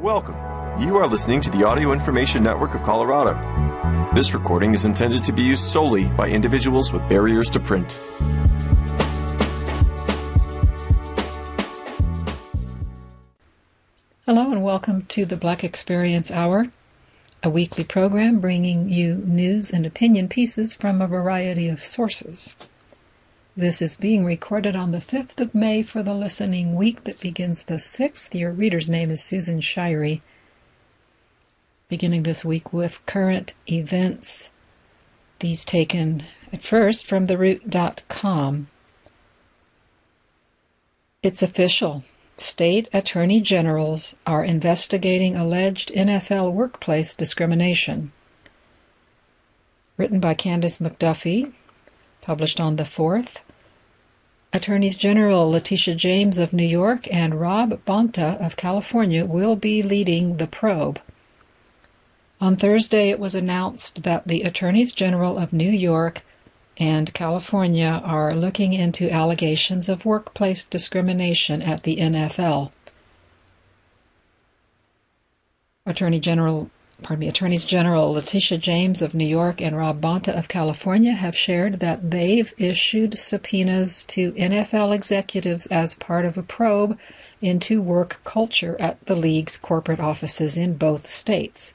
Welcome. You are listening to the Audio Information Network of Colorado. This recording is intended to be used solely by individuals with barriers to print. Hello, and welcome to the Black Experience Hour, a weekly program bringing you news and opinion pieces from a variety of sources. This is being recorded on the 5th of May for the listening week that begins the 6th. Your reader's name is Susan Shirey. Beginning this week with current events, these taken at first from theroot.com. It's official. State attorney generals are investigating alleged NFL workplace discrimination. Written by Candace McDuffie, published on the 4th. Attorneys General Letitia James of New York and Rob Bonta of California will be leading the probe. On Thursday, it was announced that the Attorneys General of New York and California are looking into allegations of workplace discrimination at the NFL. Attorney General pardon me, Attorneys General Letitia James of New York and Rob Bonta of California have shared that they've issued subpoenas to NFL executives as part of a probe into work culture at the league's corporate offices in both states.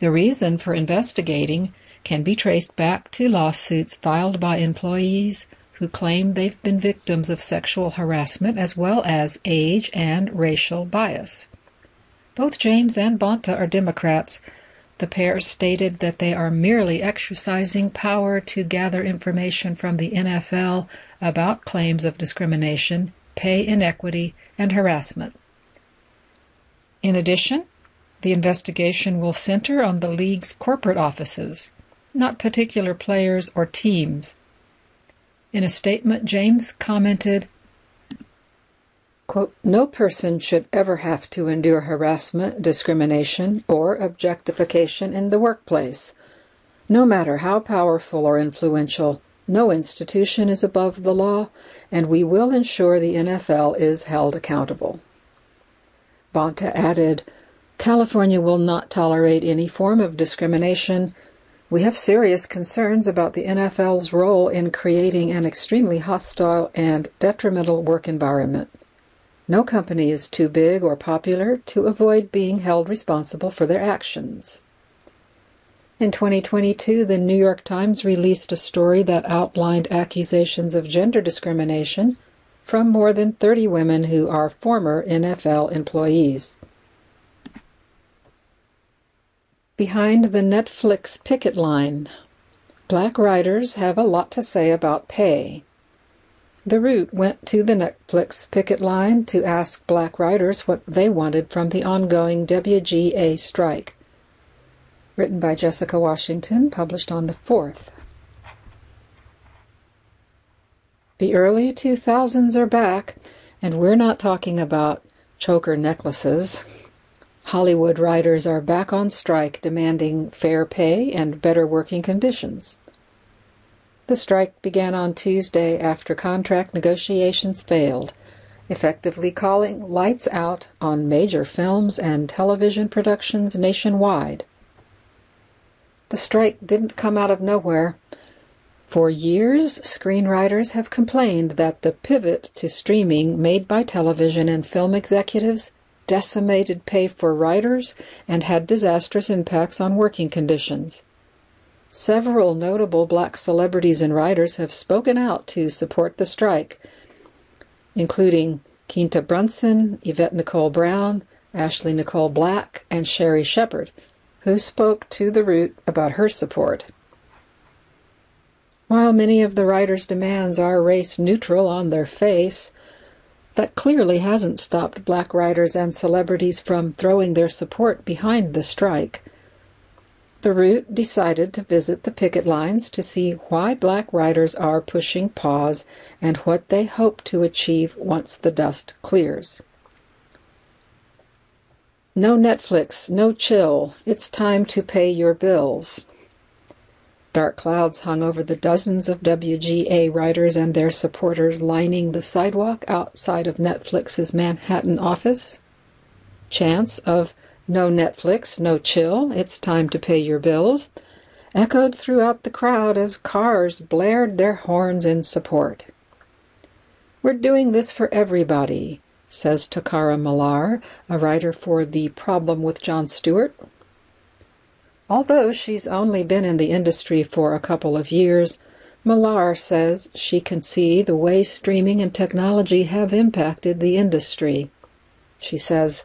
The reason for investigating can be traced back to lawsuits filed by employees who claim they've been victims of sexual harassment as well as age and racial bias. Both James and Bonta are Democrats. The pair stated that they are merely exercising power to gather information from the NFL about claims of discrimination, pay inequity, and harassment. In addition, the investigation will center on the league's corporate offices, not particular players or teams. In a statement, James commented Quote, no person should ever have to endure harassment, discrimination, or objectification in the workplace. No matter how powerful or influential, no institution is above the law, and we will ensure the NFL is held accountable. Bonta added, California will not tolerate any form of discrimination. We have serious concerns about the NFL's role in creating an extremely hostile and detrimental work environment. No company is too big or popular to avoid being held responsible for their actions. In 2022, the New York Times released a story that outlined accusations of gender discrimination from more than 30 women who are former NFL employees. Behind the Netflix picket line, black writers have a lot to say about pay. The Root went to the Netflix picket line to ask black writers what they wanted from the ongoing WGA strike. Written by Jessica Washington, published on the 4th. The early 2000s are back, and we're not talking about choker necklaces. Hollywood writers are back on strike demanding fair pay and better working conditions. The strike began on Tuesday after contract negotiations failed, effectively calling lights out on major films and television productions nationwide. The strike didn't come out of nowhere. For years, screenwriters have complained that the pivot to streaming made by television and film executives decimated pay for writers and had disastrous impacts on working conditions. Several notable black celebrities and writers have spoken out to support the strike, including Quinta Brunson, Yvette Nicole Brown, Ashley Nicole Black, and Sherri Shepherd, who spoke to The Root about her support. While many of the writers' demands are race neutral on their face, that clearly hasn't stopped black writers and celebrities from throwing their support behind the strike. The Root decided to visit the picket lines to see why black writers are pushing pause and what they hope to achieve once the dust clears. No Netflix, no chill. It's time to pay your bills. Dark clouds hung over the dozens of WGA writers and their supporters lining the sidewalk outside of Netflix's Manhattan office. chants of no Netflix, no chill, it's time to pay your bills, echoed throughout the crowd as cars blared their horns in support. We're doing this for everybody, says Takara Millar, a writer for The Problem with Jon Stewart. Although she's only been in the industry for a couple of years, Millar says she can see the way streaming and technology have impacted the industry. She says,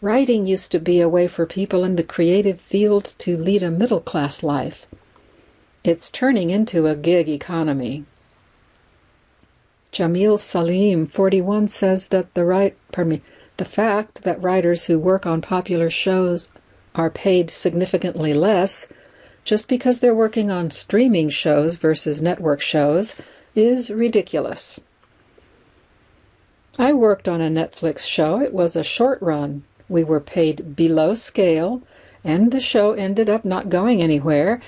Writing used to be a way for people in the creative field to lead a middle class life. It's turning into a gig economy. Jamil Salim, 41, says that the right, pardon me, the fact that writers who work on popular shows are paid significantly less just because they're working on streaming shows versus network shows is ridiculous. I worked on a Netflix show. It was a short run. We were paid below scale, and the show ended up not going anywhere.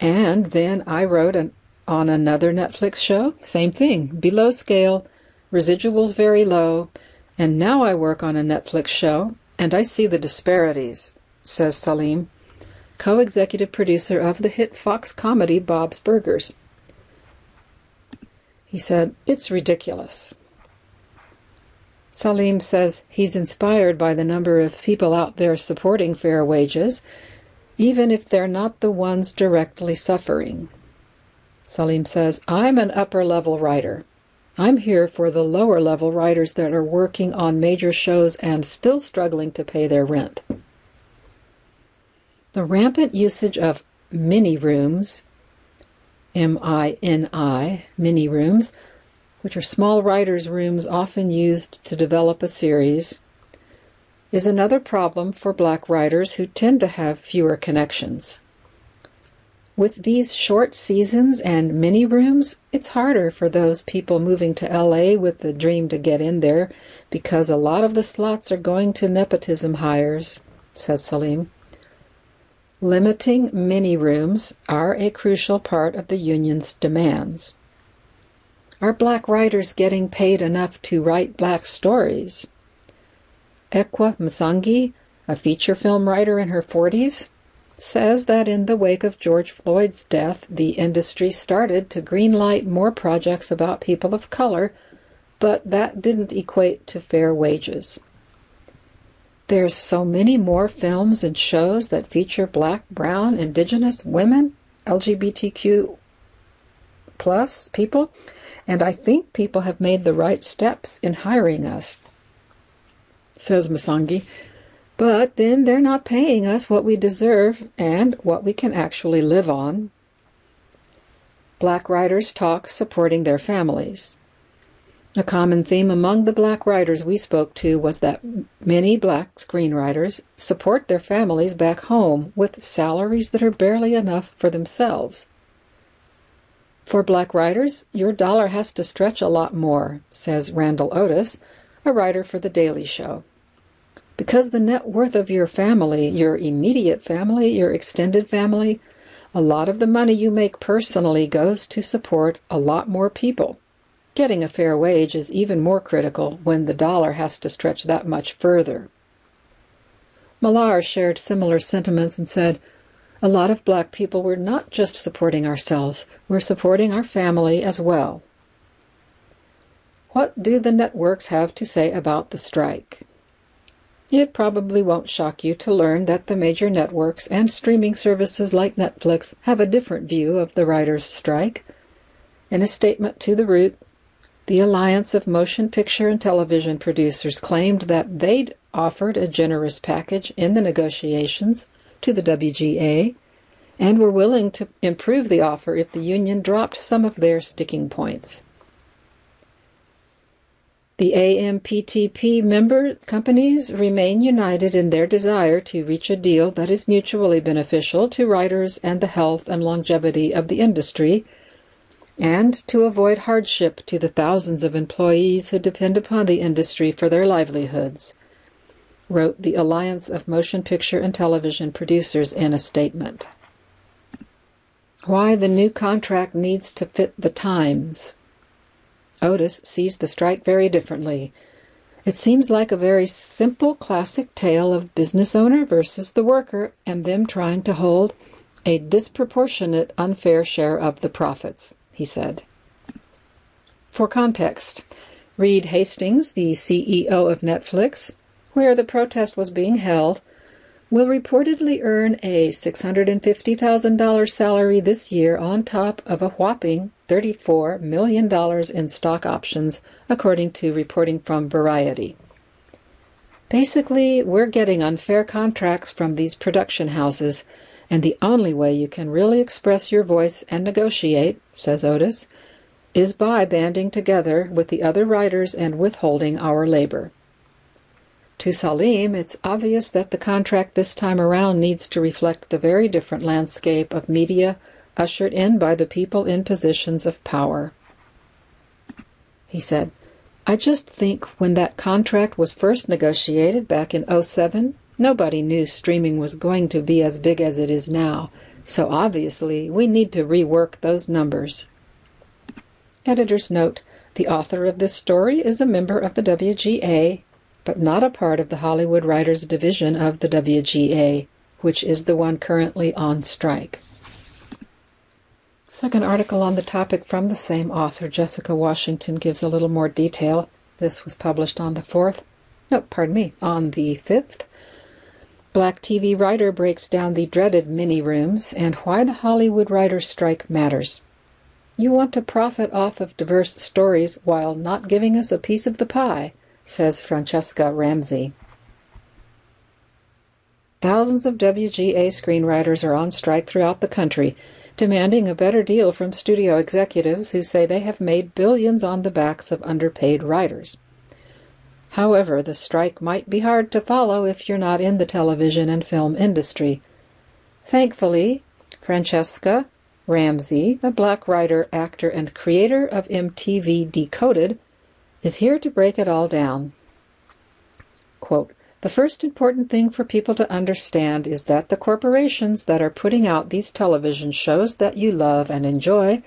And then I wrote an, on another Netflix show, same thing, below scale, residuals very low. And now I work on a Netflix show, and I see the disparities, says Salim co executive producer of the hit Fox comedy Bob's Burgers. He said, It's ridiculous. Salim says he's inspired by the number of people out there supporting fair wages, even if they're not the ones directly suffering. Salim says, I'm an upper level writer. I'm here for the lower level writers that are working on major shows and still struggling to pay their rent. The rampant usage of mini rooms, M I N I, mini rooms, which are small writers' rooms often used to develop a series, is another problem for black writers who tend to have fewer connections. With these short seasons and mini rooms, it's harder for those people moving to LA with the dream to get in there because a lot of the slots are going to nepotism hires, says Salim. Limiting mini rooms are a crucial part of the union's demands. Are black writers getting paid enough to write black stories? Ekwa Msangi, a feature film writer in her 40s, says that in the wake of George Floyd's death, the industry started to greenlight more projects about people of color, but that didn't equate to fair wages. There's so many more films and shows that feature black, brown, indigenous, women, LGBTQ plus people, and I think people have made the right steps in hiring us, says Msangi. But then they're not paying us what we deserve and what we can actually live on. Black writers talk supporting their families. A common theme among the black writers we spoke to was that many black screenwriters support their families back home with salaries that are barely enough for themselves. For black writers, your dollar has to stretch a lot more, says Randall Otis, a writer for The Daily Show. Because the net worth of your family, your immediate family, your extended family, a lot of the money you make personally goes to support a lot more people. Getting a fair wage is even more critical when the dollar has to stretch that much further. Millar shared similar sentiments and said, A lot of black people were not just supporting ourselves, we're supporting our family as well. What do the networks have to say about the strike? It probably won't shock you to learn that the major networks and streaming services like Netflix have a different view of the writers' strike. In a statement to The Root, the Alliance of Motion Picture and Television Producers claimed that they'd offered a generous package in the negotiations to the WGA and were willing to improve the offer if the union dropped some of their sticking points. The AMPTP member companies remain united in their desire to reach a deal that is mutually beneficial to writers and the health and longevity of the industry and to avoid hardship to the thousands of employees who depend upon the industry for their livelihoods, wrote the Alliance of Motion Picture and Television Producers in a statement. Why the new contract needs to fit the times. Otis sees the strike very differently. It seems like a very simple classic tale of business owner versus the worker and them trying to hold a disproportionate unfair share of the profits, he said. For context, Reed Hastings, the CEO of Netflix, where the protest was being held, will reportedly earn a $650,000 salary this year on top of a whopping $34 million in stock options, according to reporting from Variety. Basically, we're getting unfair contracts from these production houses, and the only way you can really express your voice and negotiate, says Otis, is by banding together with the other writers and withholding our labor. To Salim, it's obvious that the contract this time around needs to reflect the very different landscape of media ushered in by the people in positions of power. He said, I just think when that contract was first negotiated back in 07, nobody knew streaming was going to be as big as it is now, so obviously we need to rework those numbers. Editor's note The author of this story is a member of the WGA but not a part of the Hollywood Writers Division of the WGA, which is the one currently on strike. Second article on the topic from the same author, Jessica Washington, gives a little more detail. This was published on the 4th, no, pardon me, on the 5th. Black TV writer breaks down the dreaded mini rooms and why the Hollywood writers' strike matters. You want to profit off of diverse stories while not giving us a piece of the pie says Franchesca Ramsey. Thousands of WGA screenwriters are on strike throughout the country, demanding a better deal from studio executives who say they have made billions on the backs of underpaid writers. However, the strike might be hard to follow if you're not in the television and film industry. Thankfully, Franchesca Ramsey, a black writer, actor, and creator of MTV Decoded, is here to break it all down. Quote, the first important thing for people to understand is that the corporations that are putting out these television shows that you love and enjoy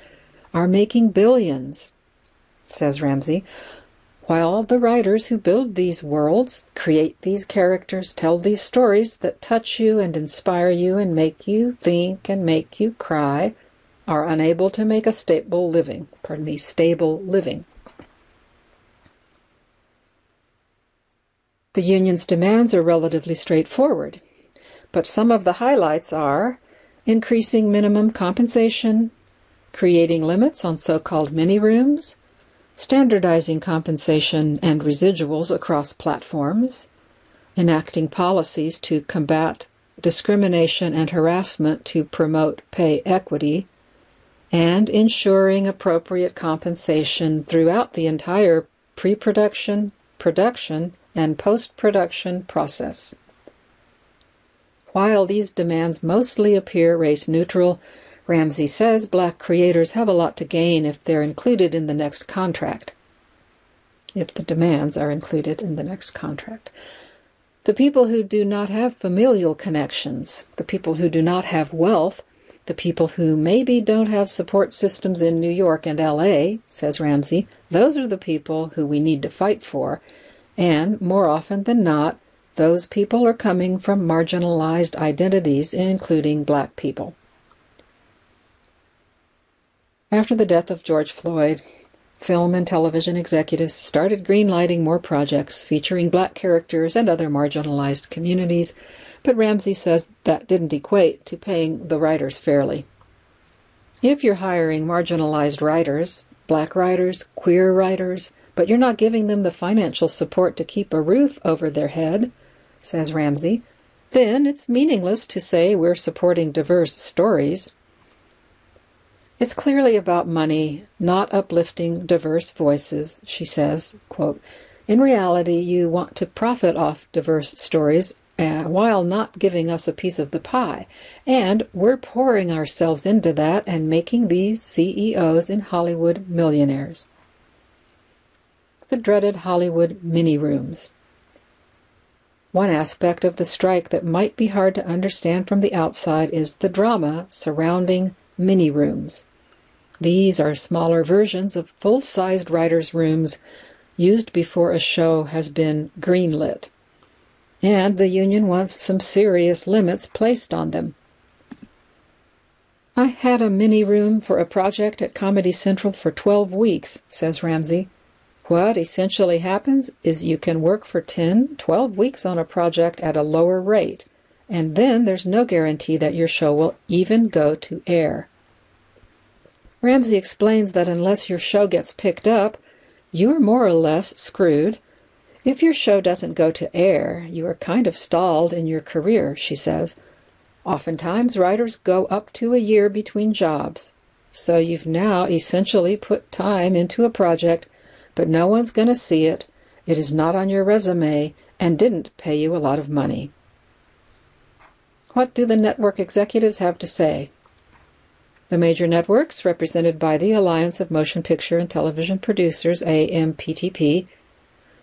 are making billions, says Ramsey, while the writers who build these worlds, create these characters, tell these stories that touch you and inspire you and make you think and make you cry, are unable to make a stable living. Pardon me, stable living. The union's demands are relatively straightforward, but some of the highlights are increasing minimum compensation, creating limits on so called mini rooms, standardizing compensation and residuals across platforms, enacting policies to combat discrimination and harassment to promote pay equity, and ensuring appropriate compensation throughout the entire pre production, production, and post-production process. While these demands mostly appear race-neutral, Ramsey says black creators have a lot to gain if they're included in the next contract. If the demands are included in the next contract. The people who do not have familial connections, the people who do not have wealth, the people who maybe don't have support systems in New York and LA, says Ramsey, those are the people who we need to fight for and more often than not, those people are coming from marginalized identities, including black people. After the death of George Floyd, film and television executives started greenlighting more projects featuring black characters and other marginalized communities, but Ramsey says that didn't equate to paying the writers fairly. If you're hiring marginalized writers, black writers, queer writers, but you're not giving them the financial support to keep a roof over their head, says Ramsey, then it's meaningless to say we're supporting diverse stories. It's clearly about money, not uplifting diverse voices, she says. Quote, In reality, you want to profit off diverse stories uh, while not giving us a piece of the pie. And we're pouring ourselves into that and making these CEOs in Hollywood millionaires the dreaded Hollywood mini rooms. One aspect of the strike that might be hard to understand from the outside is the drama surrounding mini rooms. These are smaller versions of full sized writers' rooms, used before a show has been greenlit. And the union wants some serious limits placed on them. I had a mini room for a project at Comedy Central for 12 weeks, says Ramsey. What essentially happens is you can work for 10, 12 weeks on a project at a lower rate, and then there's no guarantee that your show will even go to air. Ramsey explains that unless your show gets picked up, you're more or less screwed. If your show doesn't go to air, you are kind of stalled in your career, she says. Oftentimes, writers go up to a year between jobs. So you've now essentially put time into a project, but no one's going to see it. It is not on your resume and didn't pay you a lot of money. What do the network executives have to say? The major networks, represented by the Alliance of Motion Picture and Television Producers, AMPTP,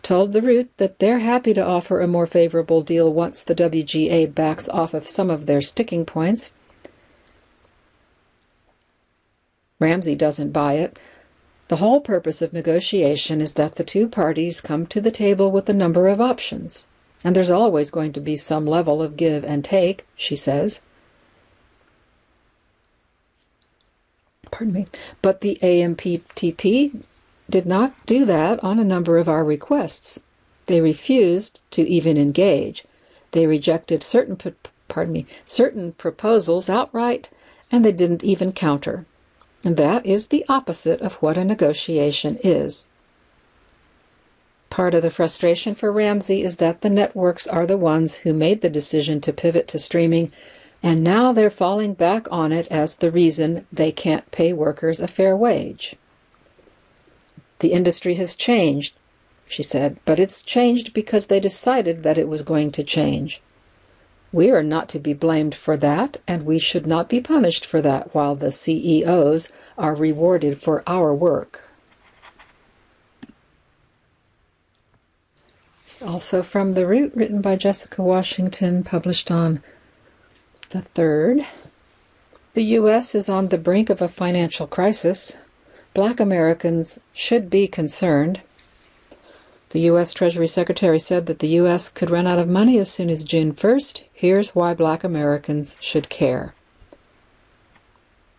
told The Root that they're happy to offer a more favorable deal once the WGA backs off of some of their sticking points. Ramsey doesn't buy it. The whole purpose of negotiation is that the two parties come to the table with a number of options, and there's always going to be some level of give and take, she says. Pardon me. But the AMPTP did not do that on a number of our requests. They refused to even engage. They rejected certain pardon me, certain proposals outright, and they didn't even counter. And that is the opposite of what a negotiation is. Part of the frustration for Ramsey is that the networks are the ones who made the decision to pivot to streaming, and now they're falling back on it as the reason they can't pay workers a fair wage. The industry has changed, she said, but it's changed because they decided that it was going to change. We are not to be blamed for that, and we should not be punished for that while the CEOs are rewarded for our work. Also from The Root, written by Jessica Washington, published on the 3rd. The U.S. is on the brink of a financial crisis. Black Americans should be concerned. The U.S. Treasury Secretary said that the U.S. could run out of money as soon as June 1st. Here's why black Americans should care.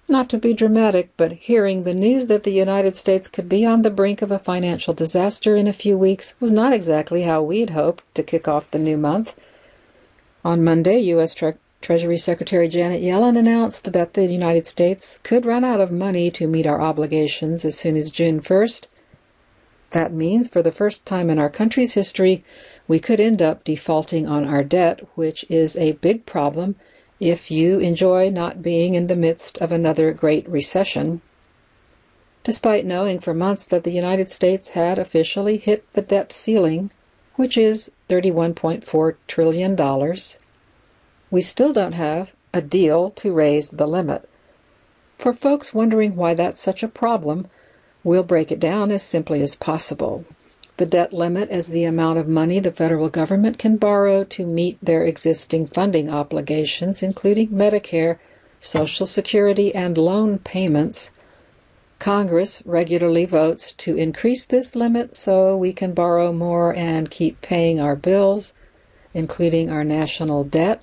Not to be dramatic, but hearing the news that the United States could be on the brink of a financial disaster in a few weeks was not exactly how we'd hoped to kick off the new month. On Monday, U.S. Tre- Treasury Secretary Janet Yellen announced that the United States could run out of money to meet our obligations as soon as June 1st. That means, for the first time in our country's history, we could end up defaulting on our debt, which is a big problem if you enjoy not being in the midst of another great recession. Despite knowing for months that the United States had officially hit the debt ceiling, which is $31.4 trillion, we still don't have a deal to raise the limit. For folks wondering why that's such a problem, we'll break it down as simply as possible. The debt limit is the amount of money the federal government can borrow to meet their existing funding obligations, including Medicare, Social Security, and loan payments. Congress regularly votes to increase this limit so we can borrow more and keep paying our bills, including our national debt.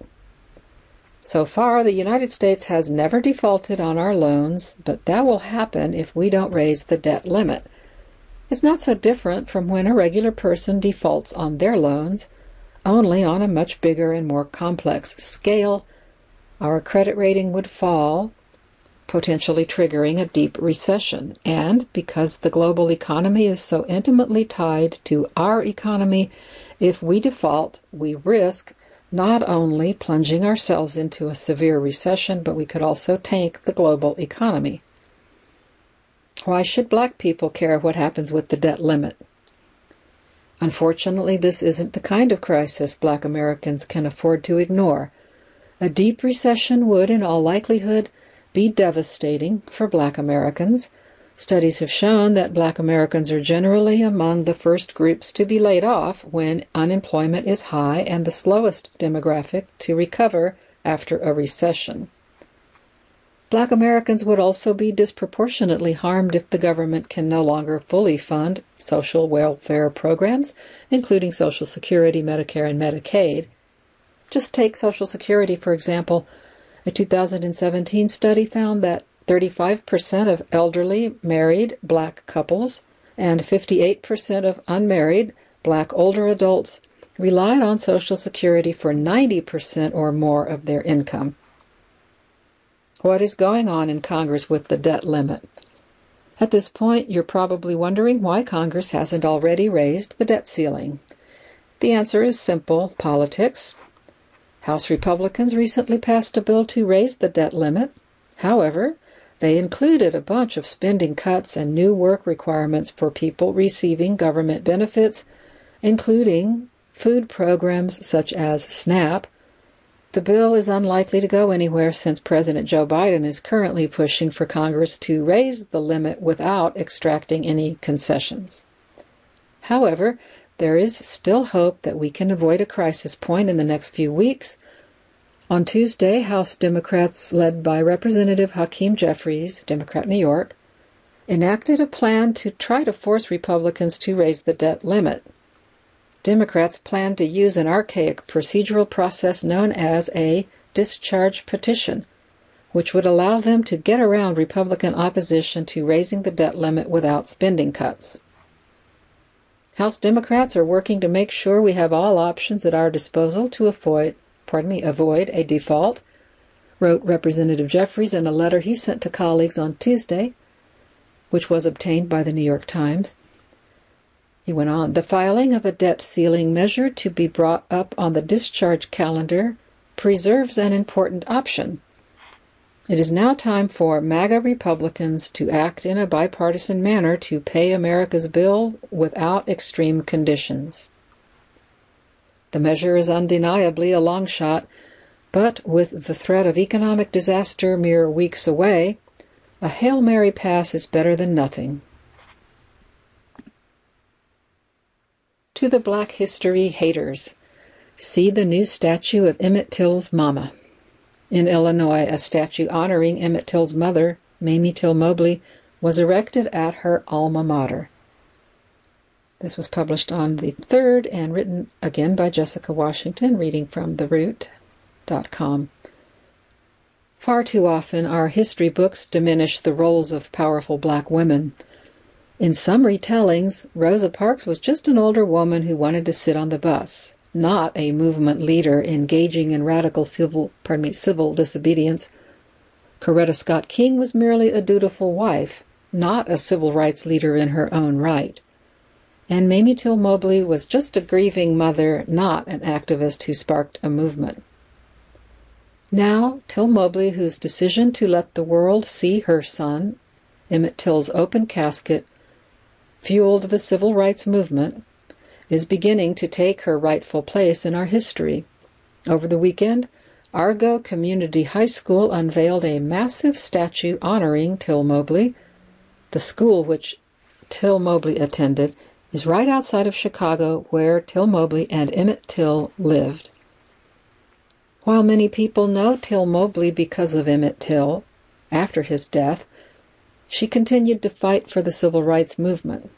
So far, the United States has never defaulted on our loans, but that will happen if we don't raise the debt limit. It's not so different from when a regular person defaults on their loans, only on a much bigger and more complex scale. Our credit rating would fall, potentially triggering a deep recession. And because the global economy is so intimately tied to our economy, if we default, we risk not only plunging ourselves into a severe recession, but we could also tank the global economy. Why should black people care what happens with the debt limit? Unfortunately, this isn't the kind of crisis black Americans can afford to ignore. A deep recession would, in all likelihood, be devastating for black Americans Studies have shown that black Americans are generally among the first groups to be laid off when unemployment is high and the slowest demographic to recover after a recession. Black Americans would also be disproportionately harmed if the government can no longer fully fund social welfare programs, including Social Security, Medicare, and Medicaid. Just take Social Security, for example. A 2017 study found that 35% of elderly married black couples and 58% of unmarried black older adults relied on Social Security for 90% or more of their income what is going on in Congress with the debt limit. At this point, you're probably wondering why Congress hasn't already raised the debt ceiling. The answer is simple politics. House Republicans recently passed a bill to raise the debt limit. However, they included a bunch of spending cuts and new work requirements for people receiving government benefits, including food programs such as SNAP, the bill is unlikely to go anywhere since President Joe Biden is currently pushing for Congress to raise the limit without extracting any concessions. However, there is still hope that we can avoid a crisis point in the next few weeks. On Tuesday, House Democrats, led by Representative Hakeem Jeffries, Democrat New York, enacted a plan to try to force Republicans to raise the debt limit. Democrats plan to use an archaic procedural process known as a discharge petition, which would allow them to get around Republican opposition to raising the debt limit without spending cuts. House Democrats are working to make sure we have all options at our disposal to avoid, pardon me, avoid a default, wrote Representative Jeffries in a letter he sent to colleagues on Tuesday, which was obtained by the New York Times. He went on, the filing of a debt ceiling measure to be brought up on the discharge calendar preserves an important option. It is now time for MAGA Republicans to act in a bipartisan manner to pay America's bill without extreme conditions. The measure is undeniably a long shot, but with the threat of economic disaster mere weeks away, a Hail Mary pass is better than nothing. To the Black History haters, see the new statue of Emmett Till's mama. In Illinois, a statue honoring Emmett Till's mother, Mamie Till Mobley, was erected at her alma mater. This was published on the 3rd and written again by Jessica Washington, reading from TheRoot.com. Far too often, our history books diminish the roles of powerful black women. In some retellings, Rosa Parks was just an older woman who wanted to sit on the bus, not a movement leader engaging in radical civil, pardon me, civil disobedience. Coretta Scott King was merely a dutiful wife, not a civil rights leader in her own right. And Mamie Till Mobley was just a grieving mother, not an activist who sparked a movement. Now, Till Mobley, whose decision to let the world see her son, Emmett Till's open casket, fueled the civil rights movement, is beginning to take her rightful place in our history. Over the weekend, Argo Community High School unveiled a massive statue honoring Till Mobley. The school which Till Mobley attended is right outside of Chicago, where Till Mobley and Emmett Till lived. While many people know Till Mobley because of Emmett Till, after his death, she continued to fight for the civil rights movement.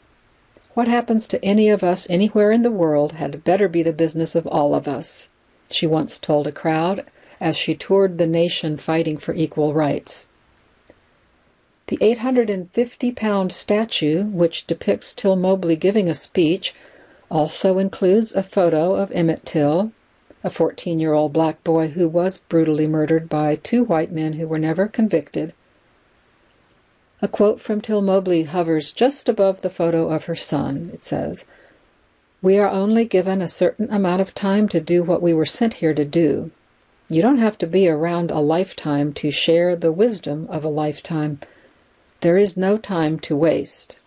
What happens to any of us anywhere in the world had better be the business of all of us, she once told a crowd as she toured the nation fighting for equal rights. The 850 pound statue, which depicts Till Mobley giving a speech, also includes a photo of Emmett Till, a 14 year old black boy who was brutally murdered by two white men who were never convicted a quote from Till Mobley hovers just above the photo of her son. It says, We are only given a certain amount of time to do what we were sent here to do. You don't have to be around a lifetime to share the wisdom of a lifetime. There is no time to waste.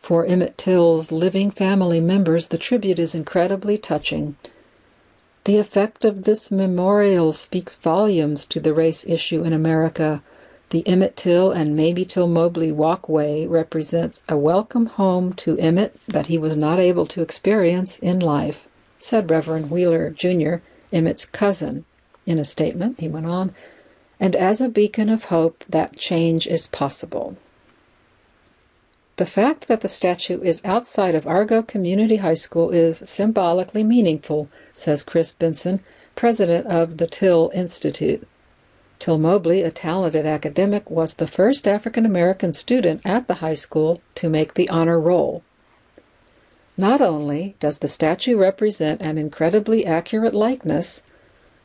For Emmett Till's living family members, the tribute is incredibly touching. The effect of this memorial speaks volumes to the race issue in America the Emmett Till and Mamie Till Mobley walkway represents a welcome home to Emmett that he was not able to experience in life, said Reverend Wheeler, Jr., Emmett's cousin. In a statement, he went on, and as a beacon of hope that change is possible. The fact that the statue is outside of Argo Community High School is symbolically meaningful, says Chris Benson, president of the Till Institute. Till Mobley, a talented academic, was the first African American student at the high school to make the honor roll. Not only does the statue represent an incredibly accurate likeness,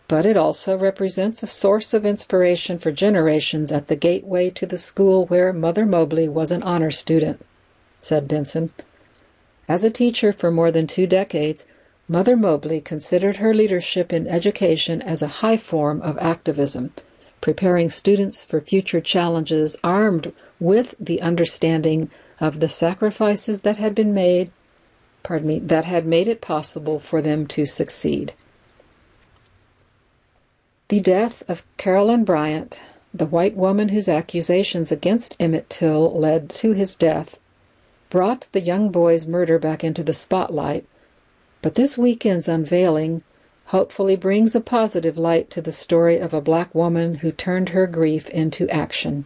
but it also represents a source of inspiration for generations at the gateway to the school where Mother Mobley was an honor student, said Benson. As a teacher for more than two decades, Mother Mobley considered her leadership in education as a high form of activism, preparing students for future challenges armed with the understanding of the sacrifices that had been made, pardon me, that had made it possible for them to succeed. The death of Carolyn Bryant, the white woman whose accusations against Emmett Till led to his death, brought the young boy's murder back into the spotlight, but this weekend's unveiling hopefully brings a positive light to the story of a black woman who turned her grief into action.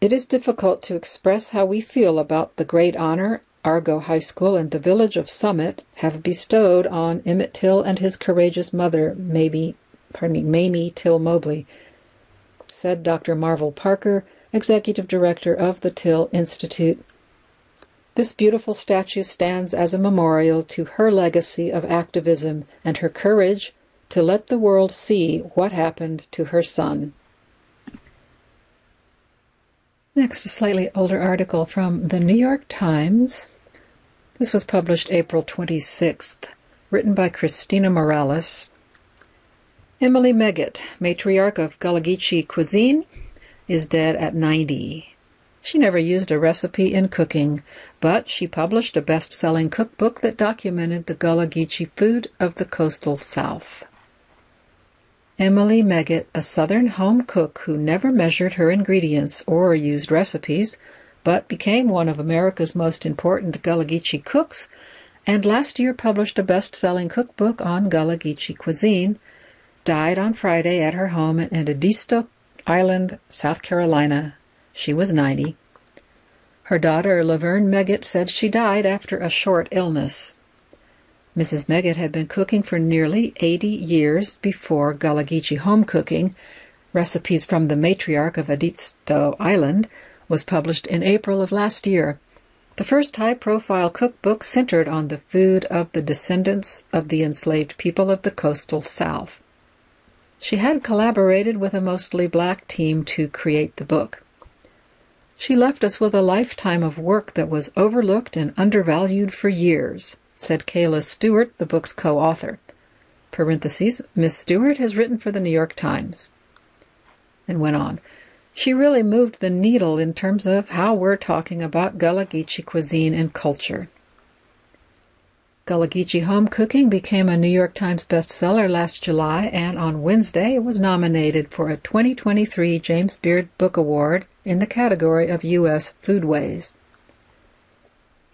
It is difficult to express how we feel about the great honor Argo High School and the village of Summit have bestowed on Emmett Till and his courageous mother, Mamie, pardon me, Mamie Till Mobley, said Dr. Marvel Parker, executive director of the Till Institute. This beautiful statue stands as a memorial to her legacy of activism and her courage to let the world see what happened to her son. Next, a slightly older article from the New York Times. This was published April 26th, written by Christina Morales. Emily Meggett, matriarch of Gullah Geechee cuisine, is dead at 90. She never used a recipe in cooking, but she published a best selling cookbook that documented the Gullah Geechee food of the coastal South. Emily Meggett, a Southern home cook who never measured her ingredients or used recipes, but became one of America's most important Gullah Geechee cooks, and last year published a best selling cookbook on Gullah Geechee cuisine, died on Friday at her home in Edisto Island, South Carolina. She was 90. Her daughter, Laverne Meggett, said she died after a short illness. Mrs. Meggett had been cooking for nearly 80 years before Gullah Geechee home cooking, recipes from the matriarch of Edisto Island, was published in April of last year. The first high profile cookbook centered on the food of the descendants of the enslaved people of the coastal South. She had collaborated with a mostly black team to create the book. She left us with a lifetime of work that was overlooked and undervalued for years, said Kayla Stewart, the book's co author. Parentheses, Miss Stewart has written for the New York Times. And went on. She really moved the needle in terms of how we're talking about Gullah Geechee cuisine and culture. Gullah Geechee home cooking became a New York Times bestseller last July, and on Wednesday it was nominated for a 2023 James Beard Book Award in the category of U.S. Foodways.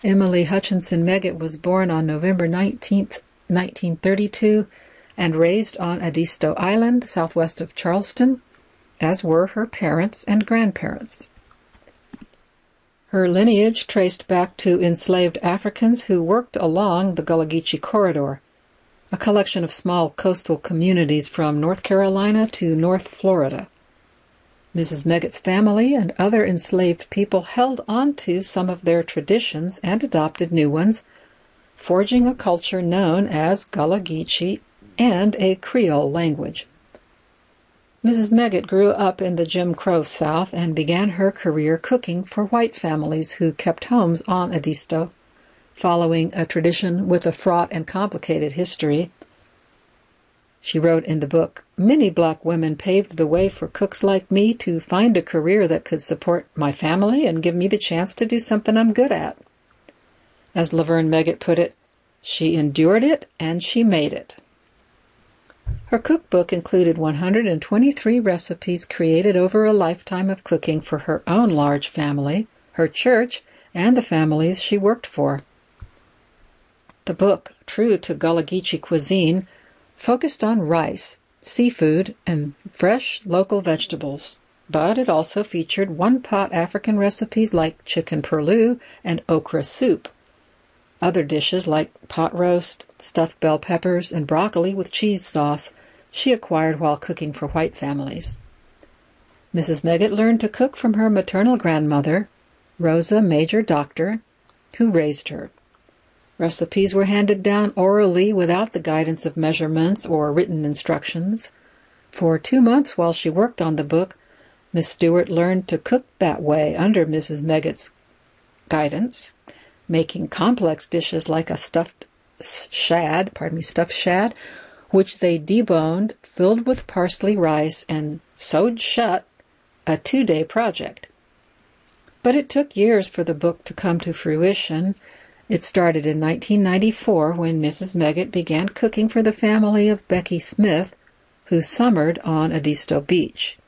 Emily Hutchinson Meggett was born on November 19, 1932, and raised on Edisto Island, southwest of Charleston, as were her parents and grandparents. Her lineage traced back to enslaved Africans who worked along the Gullah Geechee Corridor, a collection of small coastal communities from North Carolina to North Florida. Mrs. Meggett's family and other enslaved people held on to some of their traditions and adopted new ones, forging a culture known as Gullah Geechee and a Creole language. Mrs. Meggett grew up in the Jim Crow South and began her career cooking for white families who kept homes on Edisto, following a tradition with a fraught and complicated history. She wrote in the book Many black women paved the way for cooks like me to find a career that could support my family and give me the chance to do something I'm good at. As Laverne Meggett put it, she endured it and she made it. Her cookbook included 123 recipes created over a lifetime of cooking for her own large family, her church, and the families she worked for. The book, true to Gullah Geechee cuisine, focused on rice, seafood and fresh local vegetables, but it also featured one pot African recipes like chicken purloo and okra soup. Other dishes like pot roast, stuffed bell peppers, and broccoli with cheese sauce she acquired while cooking for white families. Mrs. Meggett learned to cook from her maternal grandmother, Rosa Major Doctor, who raised her. Recipes were handed down orally without the guidance of measurements or written instructions. For two months while she worked on the book, Miss Stewart learned to cook that way under Mrs. Meggett's guidance, making complex dishes like a stuffed shad, pardon me, stuffed shad, which they deboned, filled with parsley rice, and sewed shut, a two day project. But it took years for the book to come to fruition, it started in 1994 when Mrs. Meggett began cooking for the family of Becky Smith, who summered on Edisto Beach.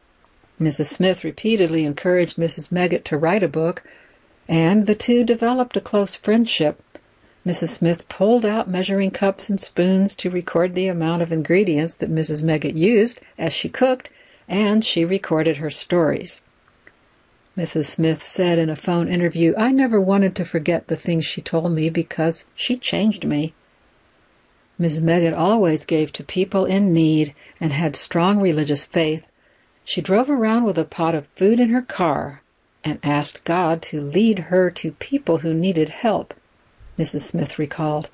Mrs. Smith repeatedly encouraged Mrs. Meggett to write a book, and the two developed a close friendship. Mrs. Smith pulled out measuring cups and spoons to record the amount of ingredients that Mrs. Meggett used as she cooked, and she recorded her stories. Mrs. Smith said in a phone interview, I never wanted to forget the things she told me because she changed me. Mrs. Meggett always gave to people in need and had strong religious faith. She drove around with a pot of food in her car and asked God to lead her to people who needed help, Mrs. Smith recalled.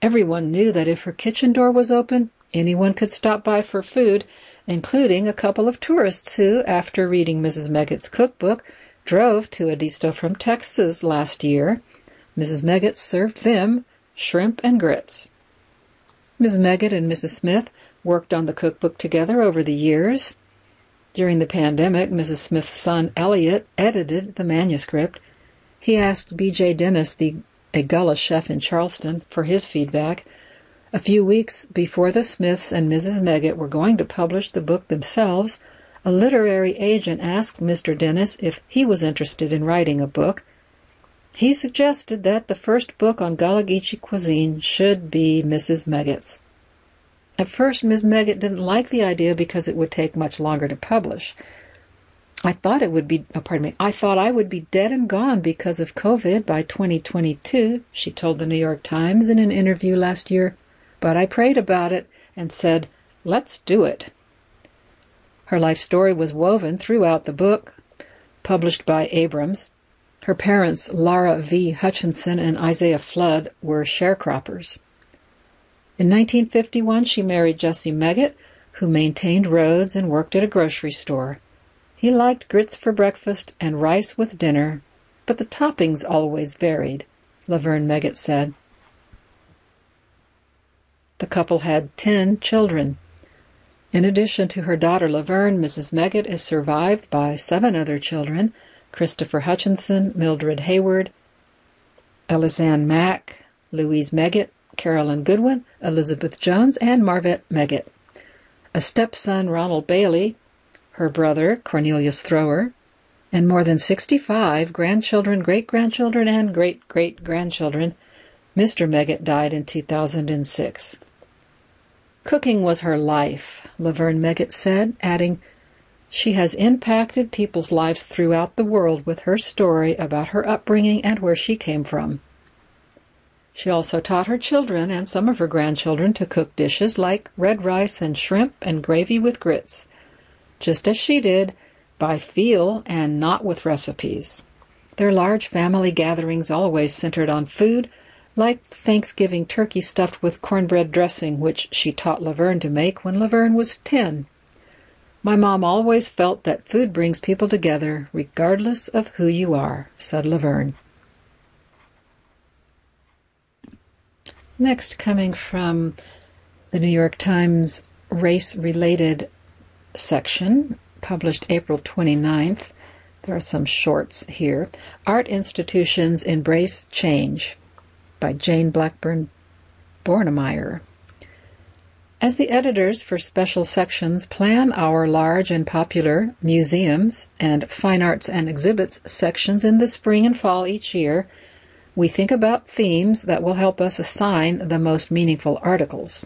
Everyone knew that if her kitchen door was open, anyone could stop by for food, including a couple of tourists who, after reading Mrs. Meggett's cookbook, drove to Edisto from Texas last year. Mrs. Meggett served them shrimp and grits. Mrs. Meggett and Mrs. Smith worked on the cookbook together over the years. During the pandemic, Mrs. Smith's son Elliot edited the manuscript. He asked B.J. Dennis, the a Gullah chef in Charleston, for his feedback. A few weeks before the Smiths and Mrs. Meggett were going to publish the book themselves, a literary agent asked Mr. Dennis if he was interested in writing a book. He suggested that the first book on Gullah Geechee cuisine should be Mrs. Meggett's. At first, Miss Meggett didn't like the idea because it would take much longer to publish. I thought it would be, oh, pardon me, I thought I would be dead and gone because of COVID by 2022, she told the New York Times in an interview last year. But I prayed about it and said, let's do it. Her life story was woven throughout the book, published by Abrams. Her parents, Lara V. Hutchinson and Isaiah Flood, were sharecroppers. In 1951, she married Jesse Meggett, who maintained roads and worked at a grocery store. He liked grits for breakfast and rice with dinner, but the toppings always varied, Laverne Meggett said. The couple had 10 children. In addition to her daughter Laverne, Mrs. Meggett is survived by seven other children Christopher Hutchinson, Mildred Hayward, Elizanne Mack, Louise Meggett, Carolyn Goodwin, Elizabeth Jones, and Marvette Meggett. A stepson, Ronald Bailey, her brother, Cornelius Thrower, and more than 65 grandchildren, great grandchildren, and great great grandchildren. Mr. Meggett died in 2006. Cooking was her life, Laverne Meggett said, adding, She has impacted people's lives throughout the world with her story about her upbringing and where she came from. She also taught her children and some of her grandchildren to cook dishes like red rice and shrimp and gravy with grits, just as she did, by feel and not with recipes. Their large family gatherings always centered on food, like Thanksgiving turkey stuffed with cornbread dressing, which she taught Laverne to make when Laverne was 10. My mom always felt that food brings people together, regardless of who you are, said Laverne. Next, coming from the New York Times race related section, published April 29th. There are some shorts here. Art institutions embrace change by Jane Blackburn Bornemeier. As the editors for special sections plan our large and popular museums and fine arts and exhibits sections in the spring and fall each year, we think about themes that will help us assign the most meaningful articles.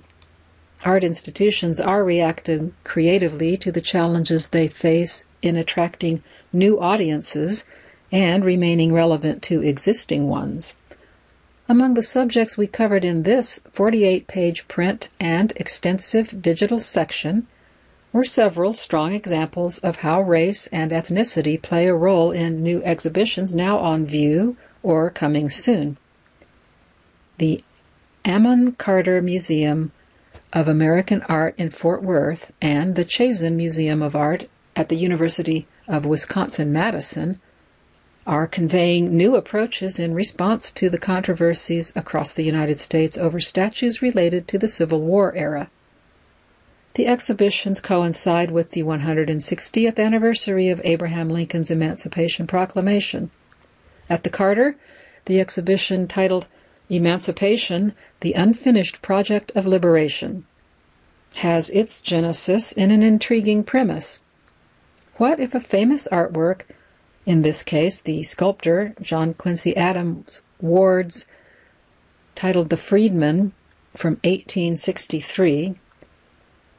art institutions are reacting creatively to the challenges they face in attracting new audiences and remaining relevant to existing ones. Among the subjects we covered in this 48 page print and extensive digital section were several strong examples of how race and ethnicity play a role in new exhibitions now on view or coming soon. The Amon Carter Museum of American Art in Fort Worth and the Chazen Museum of Art at the University of Wisconsin Madison are conveying new approaches in response to the controversies across the United States over statues related to the Civil War era. The exhibitions coincide with the 160th anniversary of Abraham Lincoln's Emancipation Proclamation. At the Carter, the exhibition titled Emancipation The Unfinished Project of Liberation has its genesis in an intriguing premise. What if a famous artwork, in this case the sculptor John Quincy Adams Ward's titled The Freedman from 1863,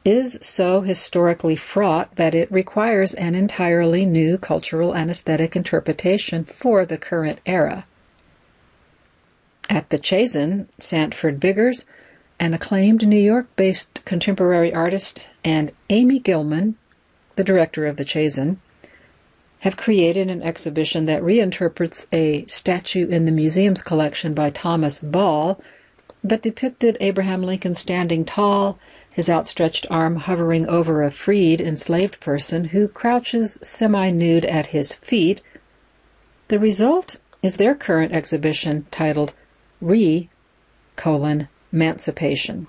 is so historically fraught that it requires an entirely new cultural and aesthetic interpretation for the current era. At the Chazen, Sanford Biggers, an acclaimed New York based contemporary artist, and Amy Gilman, the director of the Chazen, have created an exhibition that reinterprets a statue in the museum's collection by Thomas Ball that depicted Abraham Lincoln standing tall his outstretched arm hovering over a freed enslaved person who crouches semi nude at his feet. The result is their current exhibition titled Re colon Emancipation.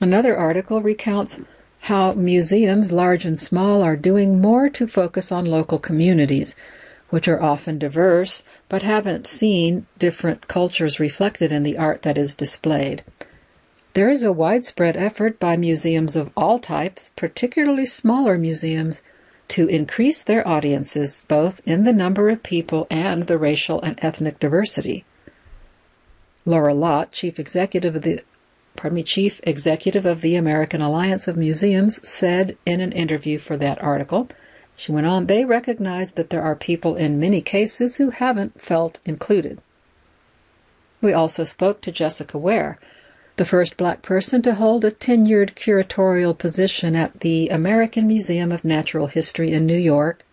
Another article recounts how museums, large and small, are doing more to focus on local communities, which are often diverse but haven't seen different cultures reflected in the art that is displayed. There is a widespread effort by museums of all types, particularly smaller museums, to increase their audiences both in the number of people and the racial and ethnic diversity. Laura Lott, chief executive of the pardon me, chief executive of the American Alliance of Museums, said in an interview for that article, she went on, they recognize that there are people in many cases who haven't felt included. We also spoke to Jessica Ware, the first black person to hold a tenured curatorial position at the American Museum of Natural History in New York,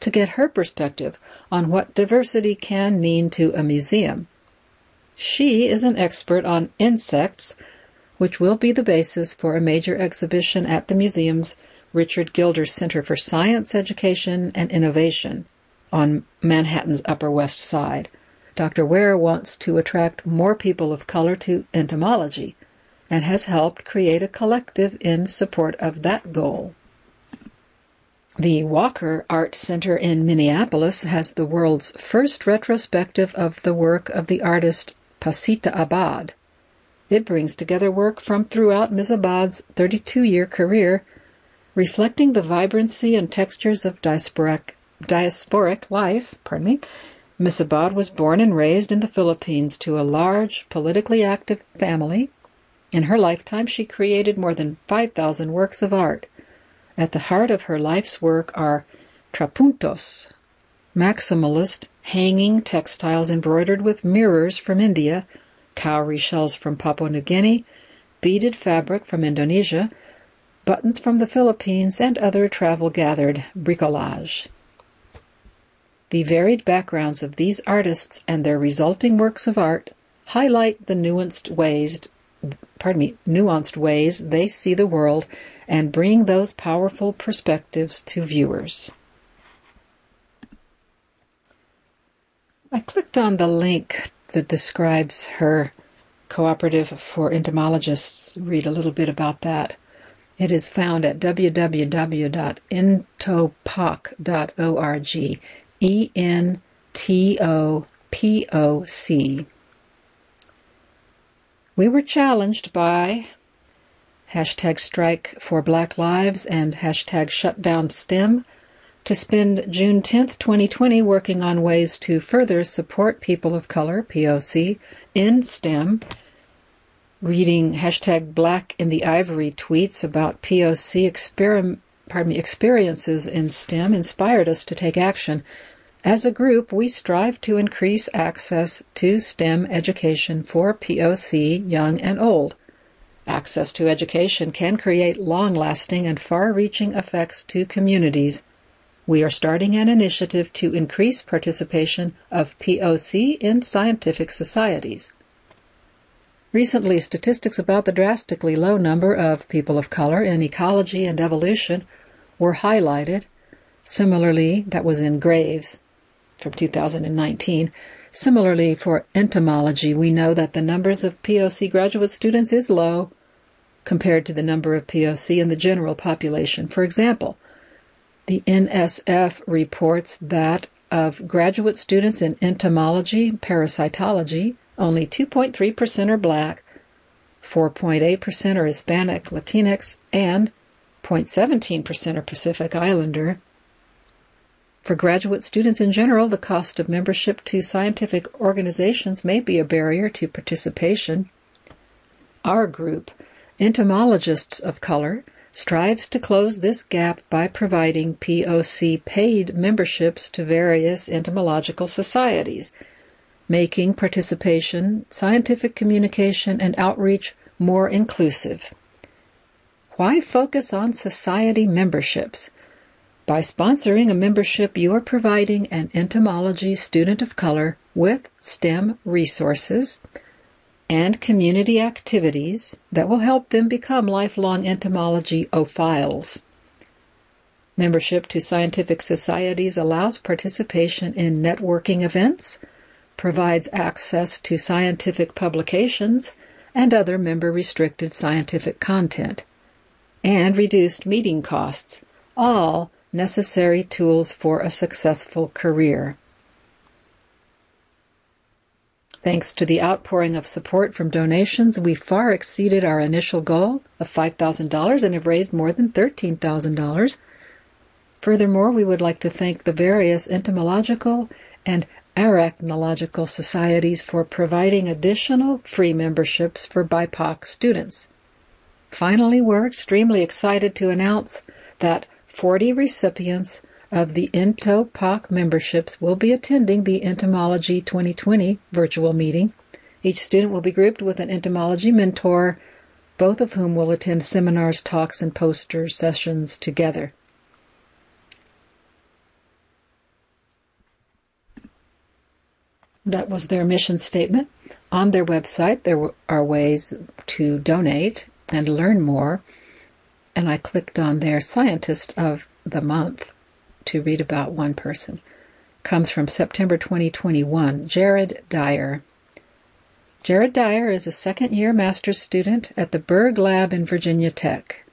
to get her perspective on what diversity can mean to a museum. She is an expert on insects, which will be the basis for a major exhibition at the museum's Richard Gilder Center for Science Education and Innovation on Manhattan's Upper West Side. Dr. Ware wants to attract more people of color to entomology and has helped create a collective in support of that goal. The Walker Art Center in Minneapolis has the world's first retrospective of the work of the artist Pacita Abad. It brings together work from throughout Ms. Abad's 32 year career, reflecting the vibrancy and textures of diasporic, diasporic life pardon me, Miss Abad was born and raised in the Philippines to a large, politically active family. In her lifetime, she created more than 5,000 works of art. At the heart of her life's work are trapuntos, maximalist hanging textiles embroidered with mirrors from India, cowrie shells from Papua New Guinea, beaded fabric from Indonesia, buttons from the Philippines, and other travel gathered bricolage. The varied backgrounds of these artists and their resulting works of art highlight the nuanced ways pardon me, nuanced ways they see the world and bring those powerful perspectives to viewers. I clicked on the link that describes her cooperative for entomologists. Read a little bit about that. It is found at www.entopoc.org. E N T O P O C. We were challenged by hashtag strike for black lives and hashtag shutdown STEM to spend June 10th, 2020 working on ways to further support people of color, POC, in STEM reading hashtag Black in the Ivory tweets about POC exper- pardon me, experiences in STEM inspired us to take action. As a group, we strive to increase access to STEM education for POC, young and old. Access to education can create long lasting and far reaching effects to communities. We are starting an initiative to increase participation of POC in scientific societies. Recently, statistics about the drastically low number of people of color in ecology and evolution were highlighted. Similarly, that was in Graves from 2019. Similarly, for entomology, we know that the numbers of POC graduate students is low compared to the number of POC in the general population. For example, the NSF reports that of graduate students in entomology, parasitology, only 2.3% are black, 4.8% are Hispanic, Latinx, and 0.17% are Pacific Islander. For graduate students in general, the cost of membership to scientific organizations may be a barrier to participation. Our group, Entomologists of Color, strives to close this gap by providing POC paid memberships to various entomological societies making participation, scientific communication, and outreach more inclusive. Why focus on society memberships? By sponsoring a membership, you are providing an entomology student of color with STEM resources and community activities that will help them become lifelong entomology ophiles. Membership to scientific societies allows participation in networking events, provides access to scientific publications and other member restricted scientific content, and reduced meeting costs, all necessary tools for a successful career. Thanks to the outpouring of support from donations, we far exceeded our initial goal of $5,000 and have raised more than $13,000. Furthermore, we would like to thank the various entomological and arachnological societies for providing additional free memberships for BIPOC students. Finally, we're extremely excited to announce that 40 recipients of the ENTOPOC memberships will be attending the Entomology 2020 virtual meeting. Each student will be grouped with an entomology mentor, both of whom will attend seminars, talks, and poster sessions together. That was their mission statement. On their website, there are ways to donate and learn more. And I clicked on their Scientist of the Month to read about one person. Comes from September 2021, Jared Dyer. Jared Dyer is a second year master's student at the Berg Lab in Virginia Tech.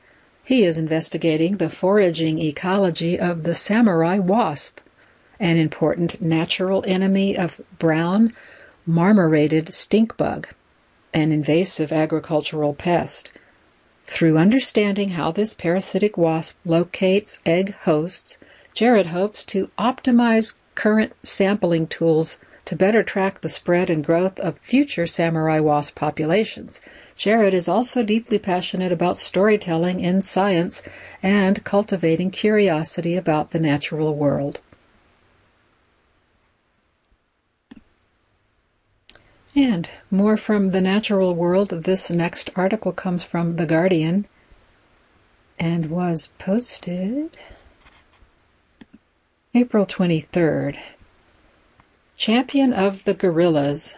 He is investigating the foraging ecology of the samurai wasp an important natural enemy of brown marmorated stink bug, an invasive agricultural pest. Through understanding how this parasitic wasp locates egg hosts, Jared hopes to optimize current sampling tools to better track the spread and growth of future samurai wasp populations. Jared is also deeply passionate about storytelling in science and cultivating curiosity about the natural world. And more from the natural world. This next article comes from The Guardian and was posted April 23rd. Champion of the Gorillas,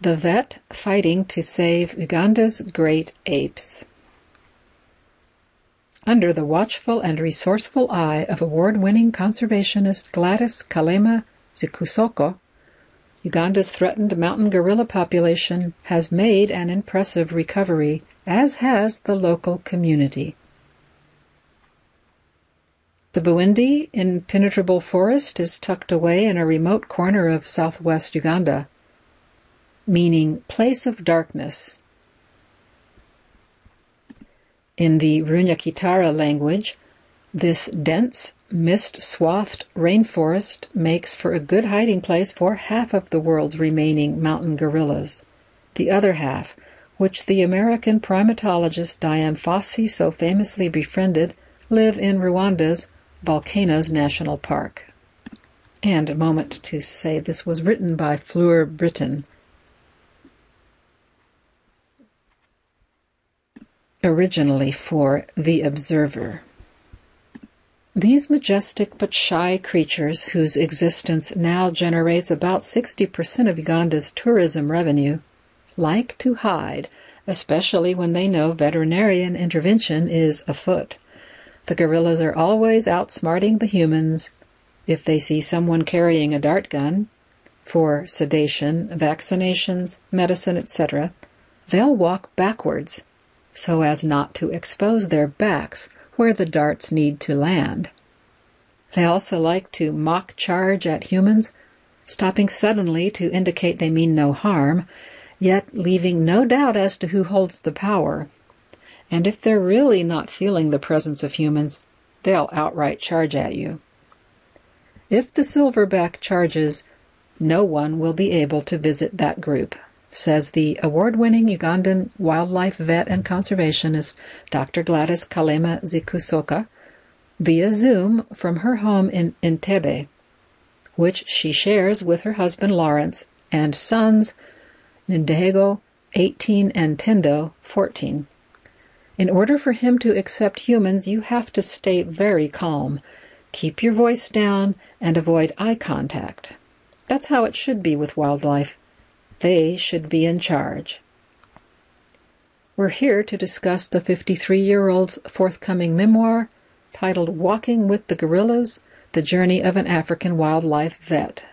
the vet fighting to save Uganda's great apes. Under the watchful and resourceful eye of award winning conservationist Gladys Kalema Zikusoka, Uganda's threatened mountain gorilla population has made an impressive recovery, as has the local community. The Bwindi impenetrable forest is tucked away in a remote corner of southwest Uganda, meaning place of darkness. In the Runyakitara language, this dense, mist swathed rainforest makes for a good hiding place for half of the world's remaining mountain gorillas. The other half, which the American primatologist Dian Fossey so famously befriended, live in Rwanda's Volcanoes National Park. And a moment to say this was written by Fleur Britton. Originally for The Observer. These majestic but shy creatures, whose existence now generates about 60% of Uganda's tourism revenue, like to hide, especially when they know veterinarian intervention is afoot. The gorillas are always outsmarting the humans. If they see someone carrying a dart gun for sedation, vaccinations, medicine, etc., they'll walk backwards so as not to expose their backs where the darts need to land. They also like to mock charge at humans, stopping suddenly to indicate they mean no harm, yet leaving no doubt as to who holds the power. And if they're really not feeling the presence of humans, they'll outright charge at you. If the silverback charges, no one will be able to visit that group, says the award winning Ugandan wildlife vet and conservationist Dr. Gladys Kalema Zikusoka via Zoom from her home in Entebbe, which she shares with her husband Lawrence and sons Ndego, 18, and Tendo, 14. In order for him to accept humans, you have to stay very calm. Keep your voice down and avoid eye contact. That's how it should be with wildlife. They should be in charge. We're here to discuss the 53 year old's forthcoming memoir titled Walking with the Gorillas The Journey of an African Wildlife Vet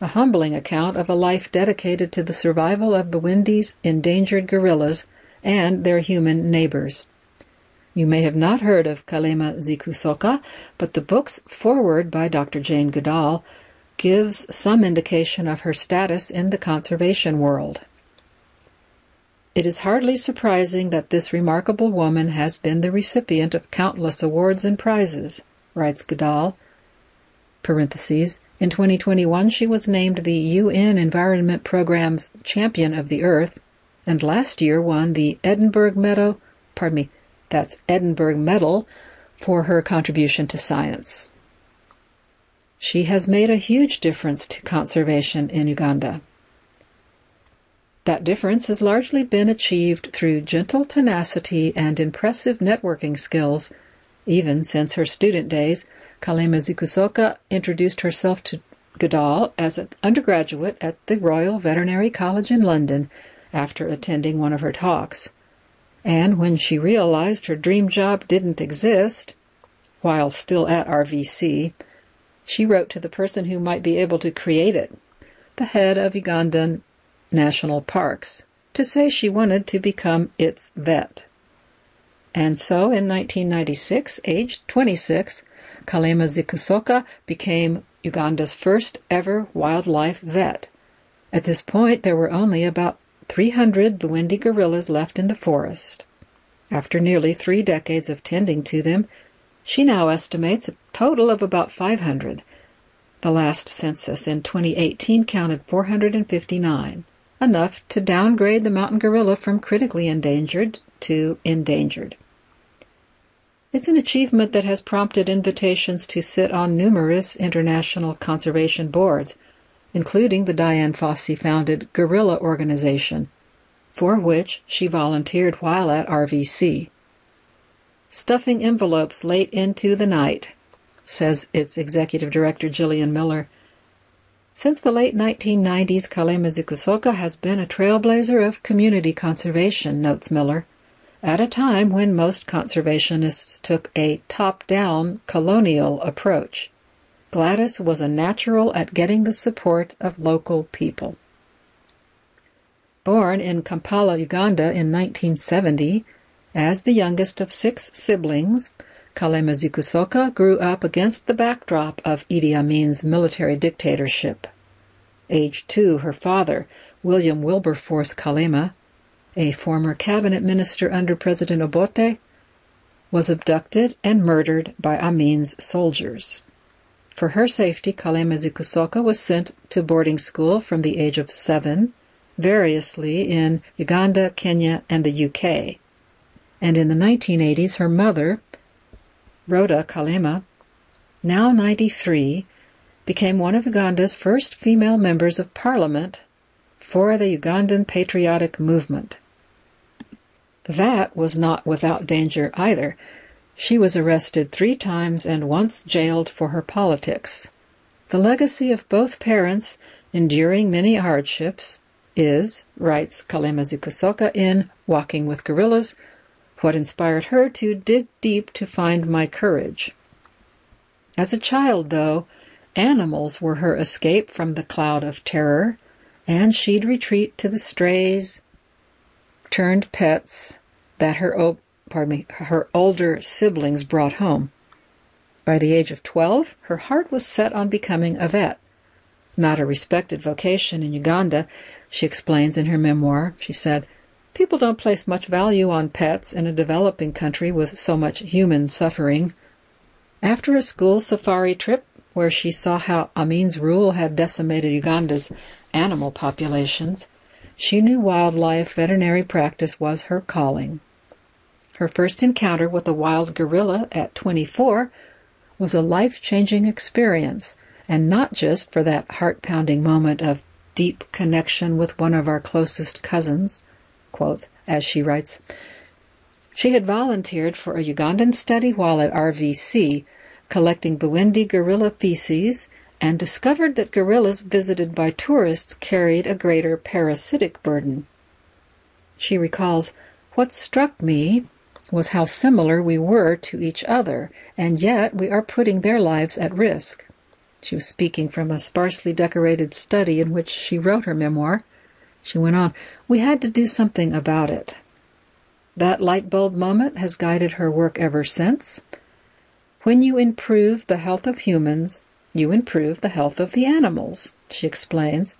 a humbling account of a life dedicated to the survival of Bwindi's endangered gorillas and their human neighbors. You may have not heard of Kalema Zikusoka, but the book's foreword by Dr. Jane Goodall gives some indication of her status in the conservation world. It is hardly surprising that this remarkable woman has been the recipient of countless awards and prizes, writes Goodall. In 2021, she was named the UN Environment Programme's Champion of the Earth, and last year won the Edinburgh Medal, pardon me, that's Edinburgh Medal for her contribution to science. She has made a huge difference to conservation in Uganda. That difference has largely been achieved through gentle tenacity and impressive networking skills, even since her student days Kalema Zikusoka introduced herself to Goodall as an undergraduate at the Royal Veterinary College in London after attending one of her talks. And when she realized her dream job didn't exist, while still at RVC, she wrote to the person who might be able to create it, the head of Ugandan National Parks, to say she wanted to become its vet. And so in 1996, aged 26, Kalema Zikusoka became Uganda's first ever wildlife vet. At this point, there were only about 300 Bwindi gorillas left in the forest. After nearly three decades of tending to them, she now estimates a total of about 500. The last census in 2018 counted 459, enough to downgrade the mountain gorilla from critically endangered to endangered. It's an achievement that has prompted invitations to sit on numerous international conservation boards, including the Dian Fossey founded Gorilla Organization, for which she volunteered while at RVC. Stuffing envelopes late into the night, says its executive director Jillian Miller. Since the late 1990s, Kalema Zikusoka has been a trailblazer of community conservation, notes Miller at a time when most conservationists took a top down colonial approach. Gladys was a natural at getting the support of local people. Born in Kampala, Uganda in 1970, as the youngest of six siblings, Kalema Zikusoka grew up against the backdrop of Idi Amin's military dictatorship. Age two, her father, William Wilberforce Kalema, a former cabinet minister under President Obote, was abducted and murdered by Amin's soldiers. For her safety, Kalema Zikusoka was sent to boarding school from the age of seven, variously in Uganda, Kenya, and the UK. And in the 1980s, her mother, Rhoda Kalema, now 93, became one of Uganda's first female members of parliament for the Ugandan patriotic movement. That was not without danger either. She was arrested three times and once jailed for her politics. The legacy of both parents, enduring many hardships, is, writes Kalema Zikusoka in Walking with Gorillas, what inspired her to dig deep to find my courage. As a child, though, animals were her escape from the cloud of terror, and she'd retreat to the strays turned pets that her pardon me, her older siblings brought home. By the age of 12, her heart was set on becoming a vet. Not a respected vocation in Uganda, she explains in her memoir. She said, People don't place much value on pets in a developing country with so much human suffering. After a school safari trip where she saw how Amin's rule had decimated Uganda's animal populations, she knew wildlife veterinary practice was her calling. Her first encounter with a wild gorilla at 24 was a life changing experience, and not just for that heart pounding moment of deep connection with one of our closest cousins quote, as she writes. She had volunteered for a Ugandan study while at RVC, collecting Bwindi gorilla feces, and discovered that gorillas visited by tourists carried a greater parasitic burden. She recalls, What struck me was how similar we were to each other, and yet we are putting their lives at risk. She was speaking from a sparsely decorated study in which she wrote her memoir. She went on, We had to do something about it. That light bulb moment has guided her work ever since. When you improve the health of humans, you improve the health of the animals, she explains.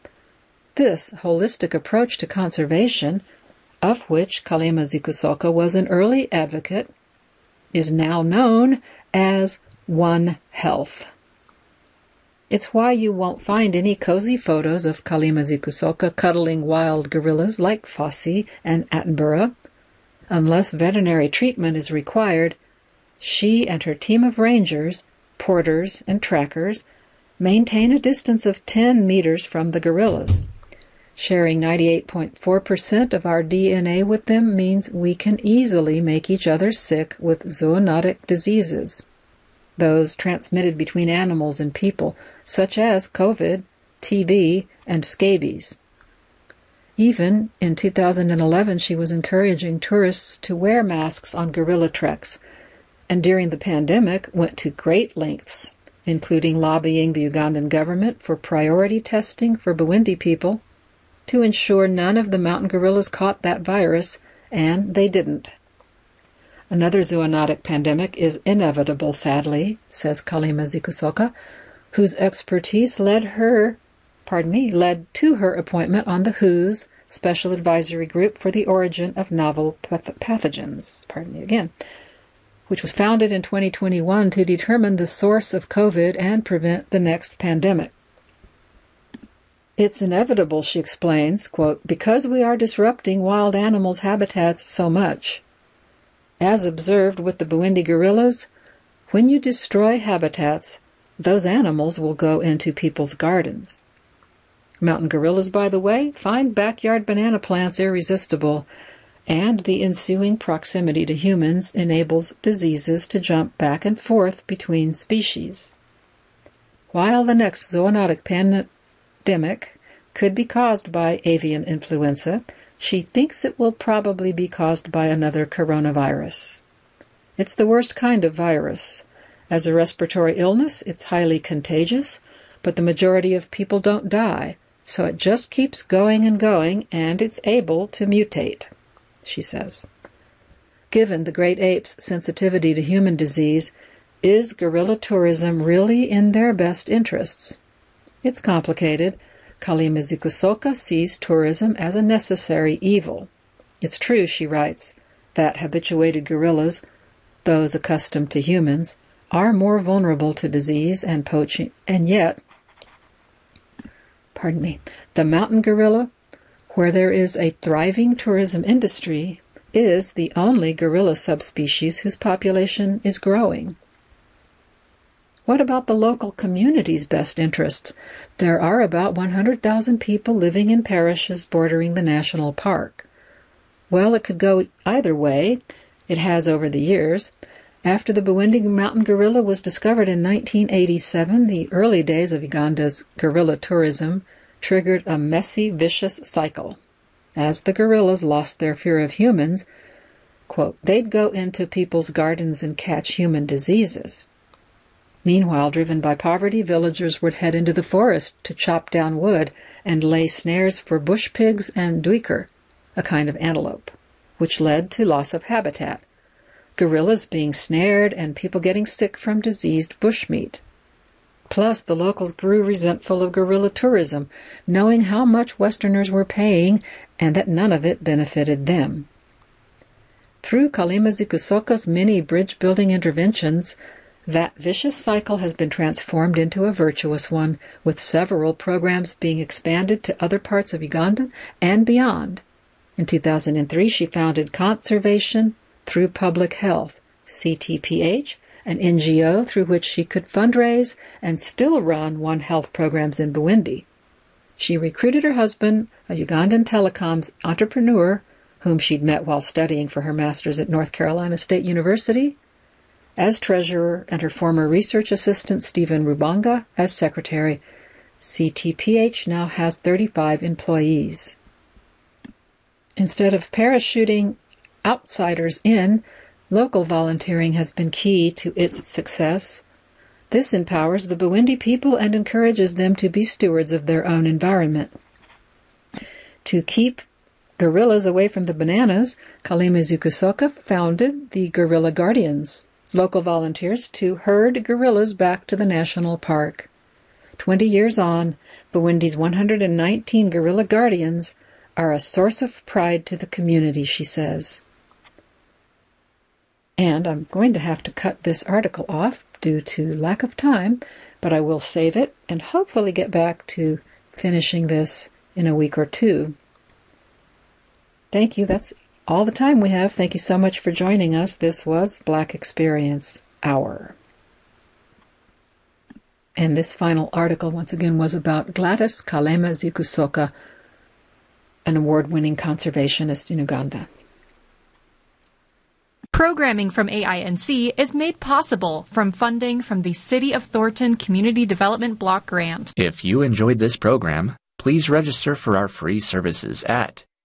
This holistic approach to conservation, of which Kalema Zikusoka was an early advocate, is now known as One Health. It's why you won't find any cozy photos of Kalema Zikusoka cuddling wild gorillas like Fossey and Attenborough. Unless veterinary treatment is required, she and her team of rangers, porters, and trackers maintain a distance of 10 meters from the gorillas. Sharing 98.4% of our DNA with them means we can easily make each other sick with zoonotic diseases those transmitted between animals and people, such as COVID, TB, and scabies. Even in 2011, she was encouraging tourists to wear masks on gorilla treks, and during the pandemic went to great lengths, including lobbying the Ugandan government for priority testing for Bwindi people to ensure none of the mountain gorillas caught that virus, and they didn't. Another zoonotic pandemic is inevitable, sadly, says Kalema Zikusoka, whose expertise led her, pardon me, led to her appointment on the WHO's Special Advisory Group for the Origin of Novel Pathogens, pardon me again, which was founded in 2021 to determine the source of COVID and prevent the next pandemic. It's inevitable, she explains, quote, because we are disrupting wild animals' habitats so much, as observed with the Bwindi gorillas, when you destroy habitats, those animals will go into people's gardens. Mountain gorillas, by the way, find backyard banana plants irresistible, and the ensuing proximity to humans enables diseases to jump back and forth between species. While the next zoonotic pandemic could be caused by avian influenza, she thinks it will probably be caused by another coronavirus. It's the worst kind of virus. As a respiratory illness, it's highly contagious, but the majority of people don't die, so it just keeps going and going, and it's able to mutate, she says. Given the great apes' sensitivity to human disease, is gorilla tourism really in their best interests? It's complicated, Kalema Zikusoka sees tourism as a necessary evil. It's true, she writes, that habituated gorillas, those accustomed to humans, are more vulnerable to disease and poaching, and yet, pardon me, the mountain gorilla, where there is a thriving tourism industry, is the only gorilla subspecies whose population is growing. What about the local community's best interests? There are about 100,000 people living in parishes bordering the national park. Well, it could go either way. It has over the years. After the Bwindi mountain gorilla was discovered in 1987, the early days of Uganda's gorilla tourism triggered a messy, vicious cycle. As the gorillas lost their fear of humans, quote, they'd go into people's gardens and catch human diseases. Meanwhile, driven by poverty, villagers would head into the forest to chop down wood and lay snares for bush pigs and duiker, a kind of antelope, which led to loss of habitat, gorillas being snared and people getting sick from diseased bushmeat. Plus, the locals grew resentful of gorilla tourism, knowing how much Westerners were paying and that none of it benefited them. Through Kalema Zikusoka's many bridge building interventions, that vicious cycle has been transformed into a virtuous one, with several programs being expanded to other parts of Uganda and beyond. In 2003, she founded Conservation Through Public Health, CTPH, an NGO through which she could fundraise and still run One Health programs in Bwindi. She recruited her husband, a Ugandan telecoms entrepreneur whom she'd met while studying for her master's at North Carolina State University, as treasurer, and her former research assistant, Stephen Rubanga, as secretary. CTPH now has 35 employees. Instead of parachuting outsiders in, Local volunteering has been key to its success. This empowers the Bwindi people and encourages them to be stewards of their own environment. To keep gorillas away from the bananas, Kalema Zikusoka founded the Gorilla Guardians, local volunteers to herd gorillas back to the national park. Twenty years on, Bwindi's 119 gorilla guardians are a source of pride to the community, she says. And I'm going to have to cut this article off due to lack of time, but I will save it and hopefully get back to finishing this in a week or two. Thank you. That's all the time we have. Thank you so much for joining us. This was Black Experience Hour. And this final article, once again, was about Gladys Kalema Zikusoka, an award winning conservationist in Uganda. Programming from AINC is made possible from funding from the City of Thornton Community Development Block Grant. If you enjoyed this program, please register for our free services at